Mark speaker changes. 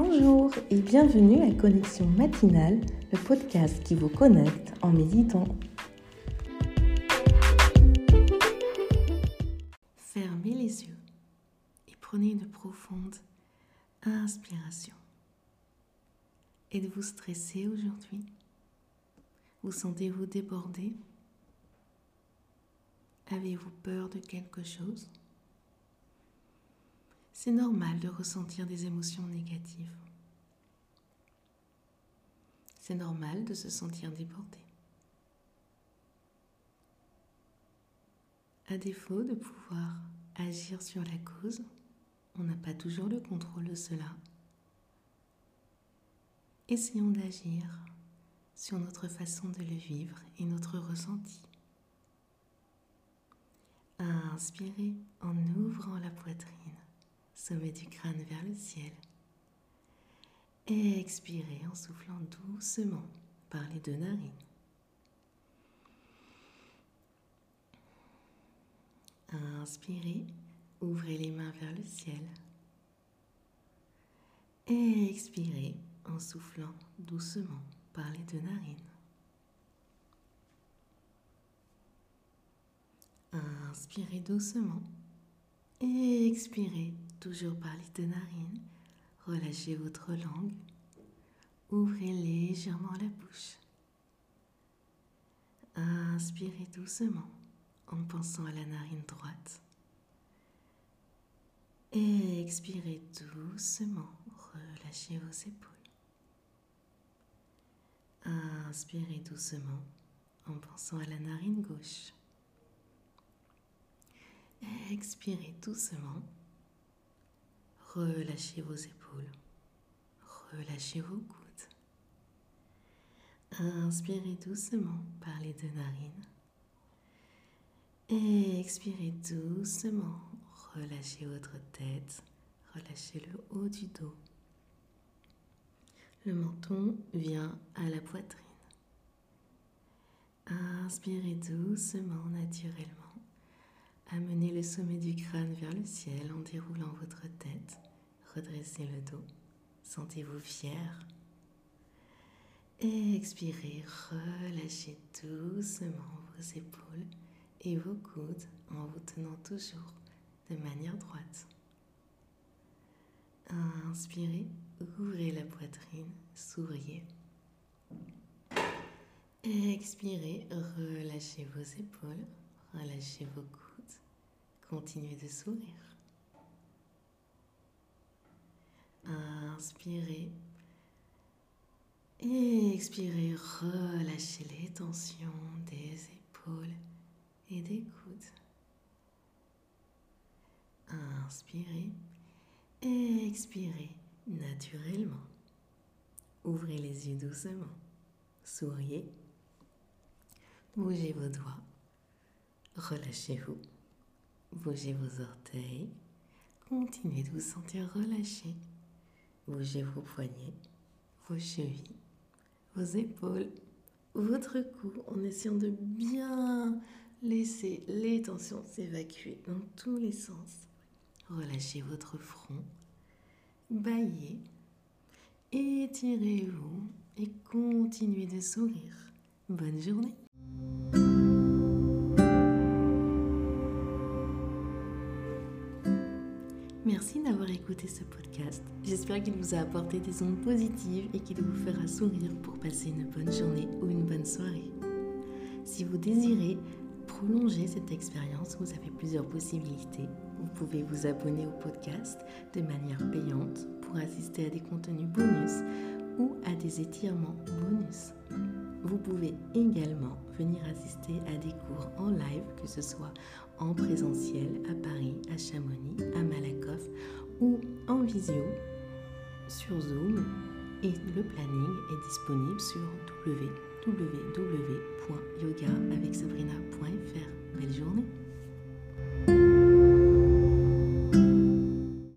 Speaker 1: Bonjour et bienvenue à Connexion matinale, le podcast qui vous connecte en méditant. Fermez les yeux et prenez une profonde inspiration. Êtes-vous stressé aujourd'hui? Vous sentez-vous débordé? Avez-vous peur de quelque chose? C'est normal de ressentir des émotions négatives. C'est normal de se sentir débordé. À défaut de pouvoir agir sur la cause, on n'a pas toujours le contrôle de cela. Essayons d'agir sur notre façon de le vivre et notre ressenti. Inspirez en ouvrant la poitrine sommet du crâne vers le ciel. Expirez en soufflant doucement par les deux narines. Inspirez, ouvrez les mains vers le ciel. Et expirez en soufflant doucement par les deux narines. Inspirez doucement et expirez toujours par les deux narines. Relâchez votre langue. Ouvrez légèrement la bouche. Inspirez doucement en pensant à la narine droite. Et expirez doucement. Relâchez vos épaules. Inspirez doucement en pensant à la narine gauche. Expirez doucement. Relâchez vos épaules. Relâchez vos coudes. Inspirez doucement par les deux narines. Et expirez doucement. Relâchez votre tête. Relâchez le haut du dos. Le menton vient à la poitrine. Inspirez doucement, naturellement. Amenez le sommet du crâne vers le ciel en déroulant votre tête. Redressez le dos. Sentez-vous fier? Expirez, relâchez doucement vos épaules et vos coudes en vous tenant toujours de manière droite. Inspirez, ouvrez la poitrine, souriez. Expirez, relâchez vos épaules, relâchez vos coudes. Continuez de sourire. Inspirez. Et expirez, relâchez les tensions des épaules et des coudes. Inspirez et expirez naturellement. Ouvrez les yeux doucement. Souriez. Bougez vos doigts. Relâchez-vous. Bougez vos orteils. Continuez de vous sentir relâché. Bougez vos poignets, vos chevilles, vos épaules, votre cou en essayant de bien laisser les tensions s'évacuer dans tous les sens. Relâchez votre front. Baillez. Étirez-vous et continuez de sourire. Bonne journée. Merci d'avoir écouté ce podcast. J'espère qu'il vous a apporté des ondes positives et qu'il vous fera sourire pour passer une bonne journée ou une bonne soirée. Si vous désirez prolonger cette expérience, vous avez plusieurs possibilités. Vous pouvez vous abonner au podcast de manière payante pour assister à des contenus bonus ou à des étirements bonus. Vous pouvez également venir assister à des cours en live, que ce soit en présentiel à Paris, sur Zoom. Et le planning est disponible sur www.yogaavecsabrina.fr. Belle journée